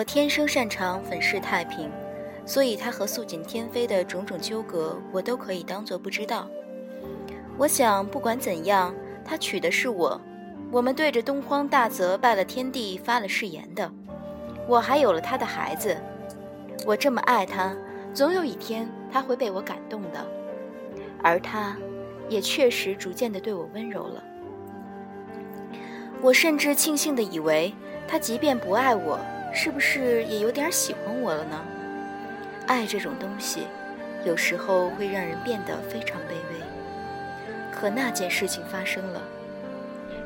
我天生擅长粉饰太平，所以他和素锦天妃的种种纠葛，我都可以当做不知道。我想，不管怎样，他娶的是我，我们对着东荒大泽拜了天地，发了誓言的。我还有了他的孩子，我这么爱他，总有一天他会被我感动的。而他，也确实逐渐的对我温柔了。我甚至庆幸的以为，他即便不爱我。是不是也有点喜欢我了呢？爱这种东西，有时候会让人变得非常卑微。可那件事情发生了，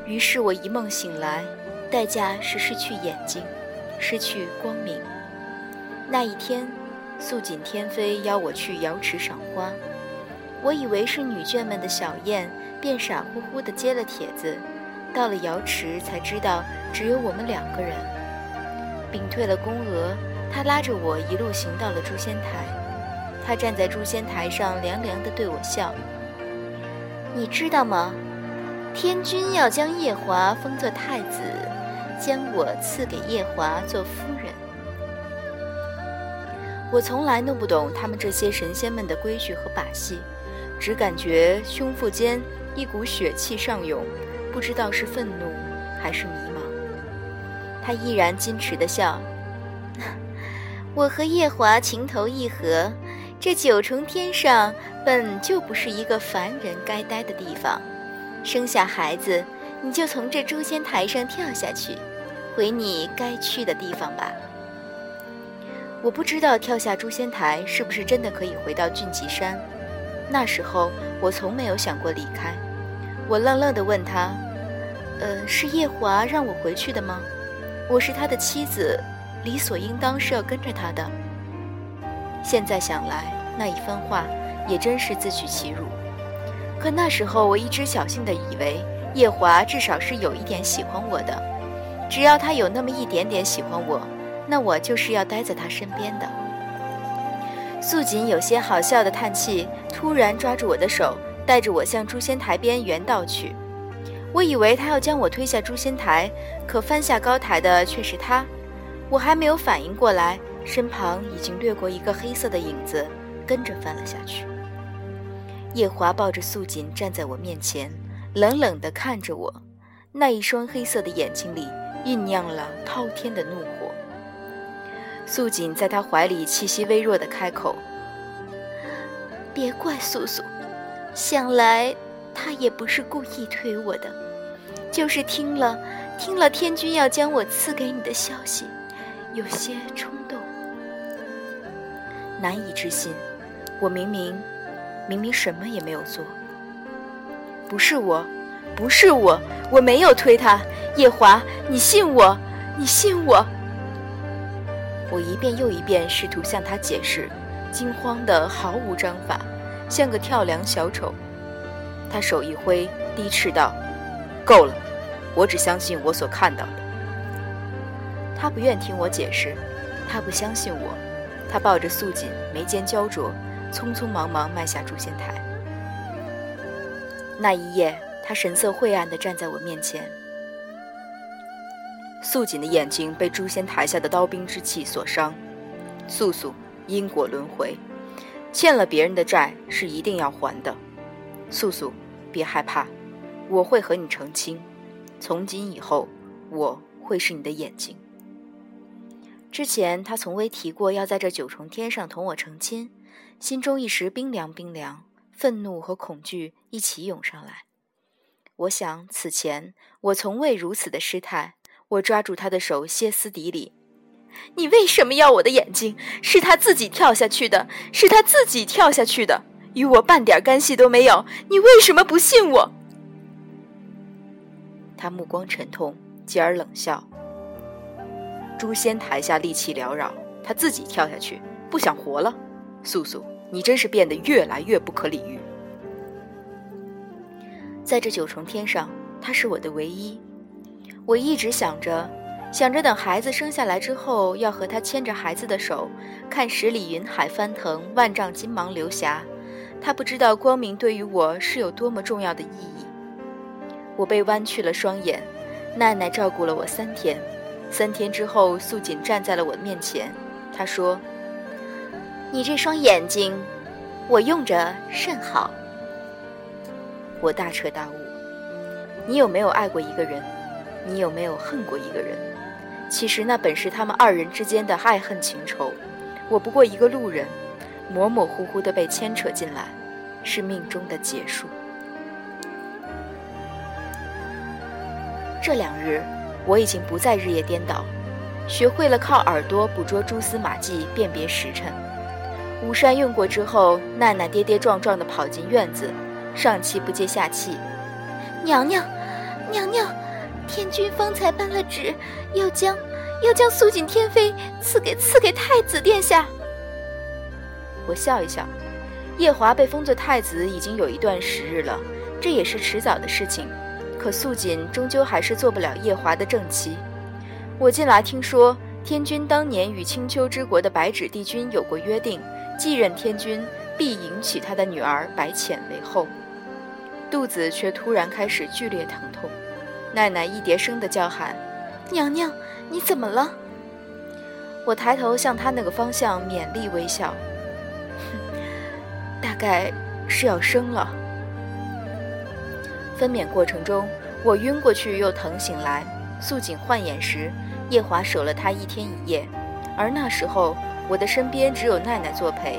于是我一梦醒来，代价是失去眼睛，失去光明。那一天，素锦天妃邀我去瑶池赏花，我以为是女眷们的小宴，便傻乎乎地接了帖子。到了瑶池，才知道只有我们两个人。屏退了宫娥，他拉着我一路行到了诛仙台。他站在诛仙台上，凉凉地对我笑：“你知道吗？天君要将夜华封作太子，将我赐给夜华做夫人。”我从来弄不懂他们这些神仙们的规矩和把戏，只感觉胸腹间一股血气上涌，不知道是愤怒还是迷茫。他依然矜持地笑。我和夜华情投意合，这九重天上本就不是一个凡人该待的地方。生下孩子，你就从这诛仙台上跳下去，回你该去的地方吧。我不知道跳下诛仙台是不是真的可以回到俊极山。那时候我从没有想过离开。我愣愣地问他：“呃，是夜华让我回去的吗？”我是他的妻子，理所应当是要跟着他的。现在想来，那一番话也真是自取其辱。可那时候，我一直侥幸的以为叶华至少是有一点喜欢我的。只要他有那么一点点喜欢我，那我就是要待在他身边的。素锦有些好笑的叹气，突然抓住我的手，带着我向诛仙台边原道去。我以为他要将我推下诛仙台，可翻下高台的却是他。我还没有反应过来，身旁已经掠过一个黑色的影子，跟着翻了下去。夜华抱着素锦站在我面前，冷冷地看着我，那一双黑色的眼睛里酝酿了滔天的怒火。素锦在他怀里气息微弱地开口：“别怪素素，想来他也不是故意推我的。”就是听了，听了天君要将我赐给你的消息，有些冲动，难以置信。我明明，明明什么也没有做。不是我，不是我，我没有推他。夜华，你信我，你信我。我一遍又一遍试图向他解释，惊慌的毫无章法，像个跳梁小丑。他手一挥，低斥道：“够了。”我只相信我所看到的。他不愿听我解释，他不相信我。他抱着素锦，眉间焦灼，匆匆忙忙迈下诛仙台。那一夜，他神色晦暗地站在我面前。素锦的眼睛被诛仙台下的刀兵之气所伤。素素，因果轮回，欠了别人的债是一定要还的。素素，别害怕，我会和你成亲。从今以后，我会是你的眼睛。之前他从未提过要在这九重天上同我成亲，心中一时冰凉冰凉，愤怒和恐惧一起涌上来。我想此前我从未如此的失态。我抓住他的手，歇斯底里：“你为什么要我的眼睛？是他自己跳下去的，是他自己跳下去的，与我半点干系都没有。你为什么不信我？”他目光沉痛，继而冷笑。诛仙台下戾气缭绕，他自己跳下去，不想活了。素素，你真是变得越来越不可理喻。在这九重天上，他是我的唯一。我一直想着，想着等孩子生下来之后，要和他牵着孩子的手，看十里云海翻腾，万丈金芒流霞。他不知道光明对于我是有多么重要的意义。我被弯曲了双眼，奈奈照顾了我三天，三天之后，素锦站在了我的面前，她说：“你这双眼睛，我用着甚好。”我大彻大悟：你有没有爱过一个人？你有没有恨过一个人？其实那本是他们二人之间的爱恨情仇，我不过一个路人，模模糊糊地被牵扯进来，是命中的劫数。这两日，我已经不再日夜颠倒，学会了靠耳朵捕捉蛛丝马迹，辨别时辰。午膳用过之后，奈奈跌跌撞撞地跑进院子，上气不接下气：“娘娘，娘娘，天君方才颁了旨，要将要将素锦天妃赐给赐给太子殿下。”我笑一笑，夜华被封做太子已经有一段时日了，这也是迟早的事情。可素锦终究还是做不了夜华的正妻。我近来听说，天君当年与青丘之国的白芷帝君有过约定，继任天君必迎娶他的女儿白浅为后。肚子却突然开始剧烈疼痛，奈奈一叠声的叫喊：“娘娘，你怎么了？”我抬头向她那个方向勉力微笑，大概是要生了。分娩过程中，我晕过去又疼醒来。素锦换眼时，夜华守了她一天一夜，而那时候我的身边只有奈奈作陪。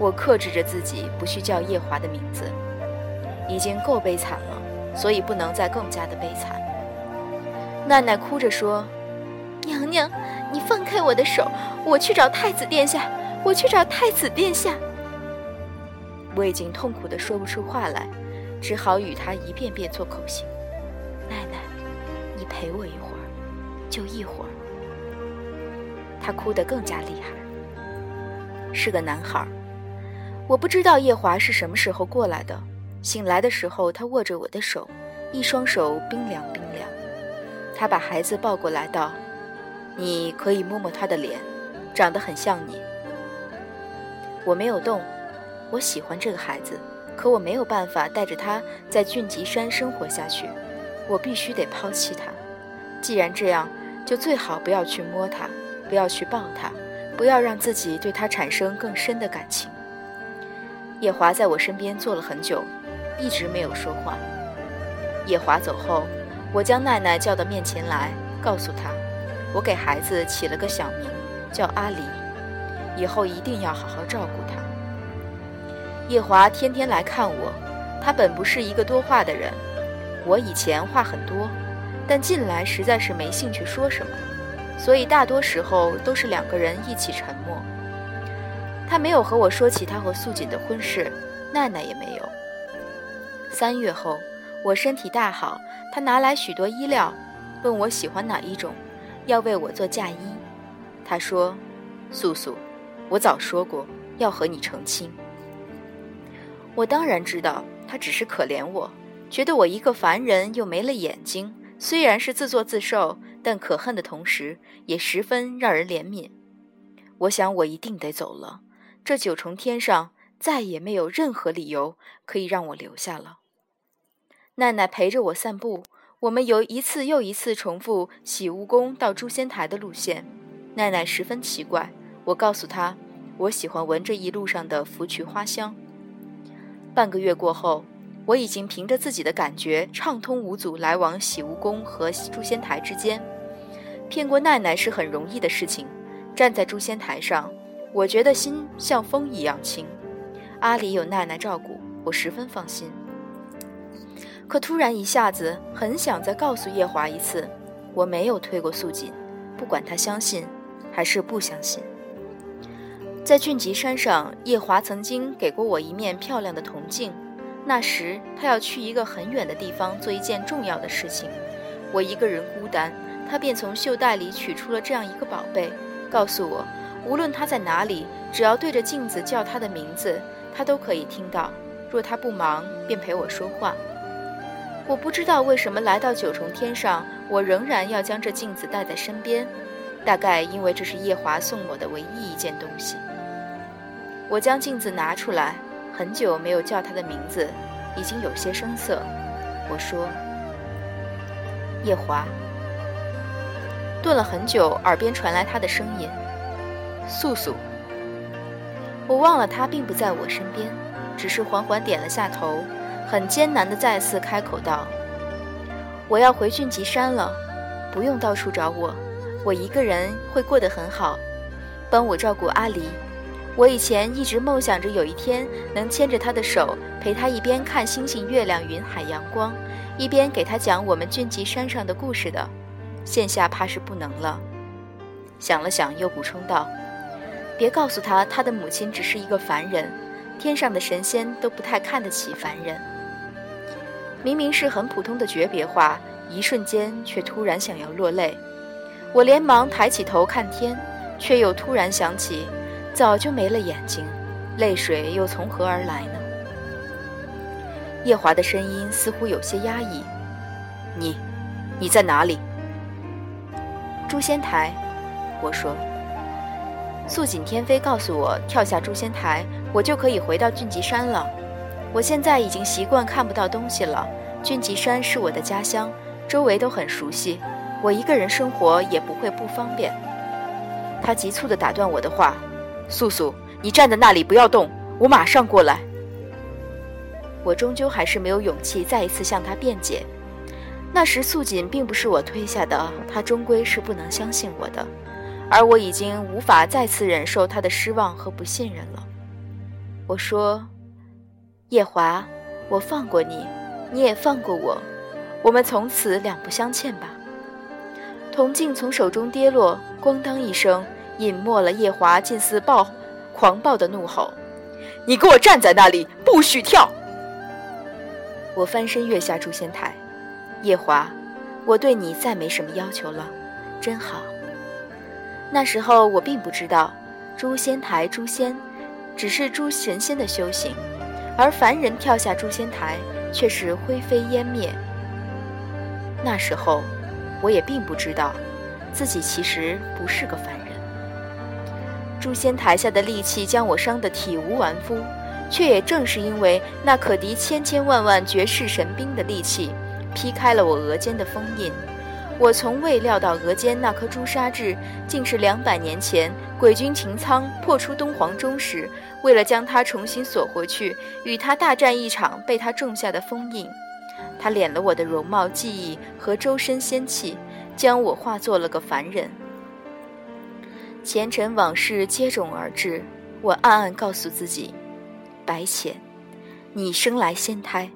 我克制着自己不去叫夜华的名字，已经够悲惨了，所以不能再更加的悲惨。奈奈哭着说：“娘娘，你放开我的手，我去找太子殿下，我去找太子殿下。”我已经痛苦的说不出话来。只好与他一遍遍做口型。奶奶，你陪我一会儿，就一会儿。他哭得更加厉害。是个男孩。我不知道夜华是什么时候过来的。醒来的时候，他握着我的手，一双手冰凉冰凉。他把孩子抱过来道：“你可以摸摸他的脸，长得很像你。”我没有动。我喜欢这个孩子。可我没有办法带着他在俊吉山生活下去，我必须得抛弃他。既然这样，就最好不要去摸他，不要去抱他，不要让自己对他产生更深的感情。叶华在我身边坐了很久，一直没有说话。叶华走后，我将奈奈叫到面前来，告诉她，我给孩子起了个小名，叫阿离，以后一定要好好照顾他。叶华天天来看我，他本不是一个多话的人。我以前话很多，但近来实在是没兴趣说什么，所以大多时候都是两个人一起沉默。他没有和我说起他和素锦的婚事，奈奈也没有。三月后，我身体大好，他拿来许多衣料，问我喜欢哪一种，要为我做嫁衣。他说：“素素，我早说过要和你成亲。”我当然知道，他只是可怜我，觉得我一个凡人又没了眼睛，虽然是自作自受，但可恨的同时也十分让人怜悯。我想我一定得走了，这九重天上再也没有任何理由可以让我留下了。奈奈陪着我散步，我们由一次又一次重复洗蜈蚣到诛仙台的路线。奈奈十分奇怪，我告诉她，我喜欢闻这一路上的芙蕖花香。半个月过后，我已经凭着自己的感觉畅通无阻来往洗梧宫和诛仙台之间。骗过奈奈是很容易的事情。站在诛仙台上，我觉得心像风一样轻。阿里有奈奈照顾，我十分放心。可突然一下子很想再告诉夜华一次，我没有推过素锦，不管他相信还是不相信。在俊吉山上，叶华曾经给过我一面漂亮的铜镜。那时他要去一个很远的地方做一件重要的事情，我一个人孤单，他便从袖袋里取出了这样一个宝贝，告诉我，无论他在哪里，只要对着镜子叫他的名字，他都可以听到。若他不忙，便陪我说话。我不知道为什么来到九重天上，我仍然要将这镜子带在身边，大概因为这是叶华送我的唯一一件东西。我将镜子拿出来，很久没有叫他的名字，已经有些生涩。我说：“夜华。”顿了很久，耳边传来他的声音：“素素。”我忘了他并不在我身边，只是缓缓点了下头，很艰难地再次开口道：“我要回俊吉山了，不用到处找我，我一个人会过得很好。帮我照顾阿离。我以前一直梦想着有一天能牵着他的手，陪他一边看星星、月亮、云海、阳光，一边给他讲我们俊吉山上的故事的。现下怕是不能了。”想了想，又补充道。别告诉他，他的母亲只是一个凡人，天上的神仙都不太看得起凡人。明明是很普通的诀别话，一瞬间却突然想要落泪。我连忙抬起头看天，却又突然想起，早就没了眼睛，泪水又从何而来呢？夜华的声音似乎有些压抑：“你，你在哪里？”诛仙台，我说。素锦天飞告诉我，跳下诛仙台，我就可以回到俊吉山了。我现在已经习惯看不到东西了。俊吉山是我的家乡，周围都很熟悉，我一个人生活也不会不方便。他急促地打断我的话：“素素，你站在那里不要动，我马上过来。”我终究还是没有勇气再一次向他辩解。那时素锦并不是我推下的，他终归是不能相信我的。而我已经无法再次忍受他的失望和不信任了。我说：“夜华，我放过你，你也放过我，我们从此两不相欠吧。”铜镜从手中跌落，咣当一声，隐没了夜华近似暴狂暴的怒吼：“你给我站在那里，不许跳！”我翻身跃下诛仙台。夜华，我对你再没什么要求了，真好。那时候我并不知道，诛仙台诛仙，只是诸神仙的修行，而凡人跳下诛仙台却是灰飞烟灭。那时候，我也并不知道，自己其实不是个凡人。诛仙台下的戾气将我伤得体无完肤，却也正是因为那可敌千千万万绝世神兵的利器，劈开了我额间的封印。我从未料到额间那颗朱砂痣，竟是两百年前鬼君擎苍破出东皇钟时，为了将它重新锁回去，与他大战一场被他种下的封印。他敛了我的容貌记忆和周身仙气，将我化作了个凡人。前尘往事接踵而至，我暗暗告诉自己：白浅，你生来仙胎，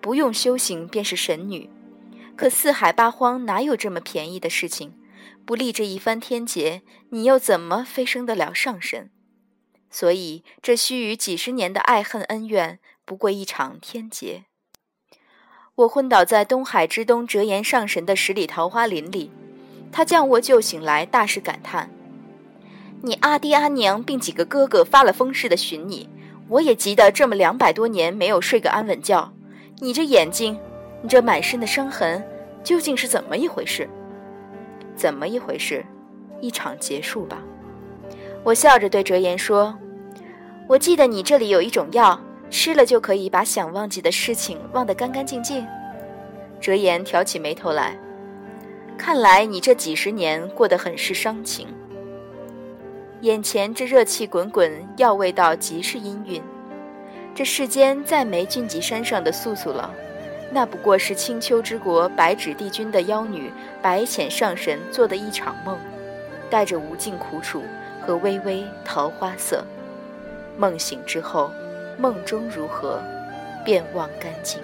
不用修行便是神女。可四海八荒哪有这么便宜的事情？不立这一番天劫，你又怎么飞升得了上神？所以这须臾几十年的爱恨恩怨，不过一场天劫。我昏倒在东海之东折颜上神的十里桃花林里，他将我救醒来，大是感叹：“你阿爹阿娘并几个哥哥发了疯似的寻你，我也急得这么两百多年没有睡个安稳觉。你这眼睛……”你这满身的伤痕究竟是怎么一回事？怎么一回事？一场结束吧。我笑着对哲言说：“我记得你这里有一种药，吃了就可以把想忘记的事情忘得干干净净。”哲言挑起眉头来，看来你这几十年过得很是伤情。眼前这热气滚滚，药味道极是氤氲。这世间再没俊极山上的素素了。那不过是青丘之国白纸帝君的妖女白浅上神做的一场梦，带着无尽苦楚和微微桃花色。梦醒之后，梦中如何，便忘干净。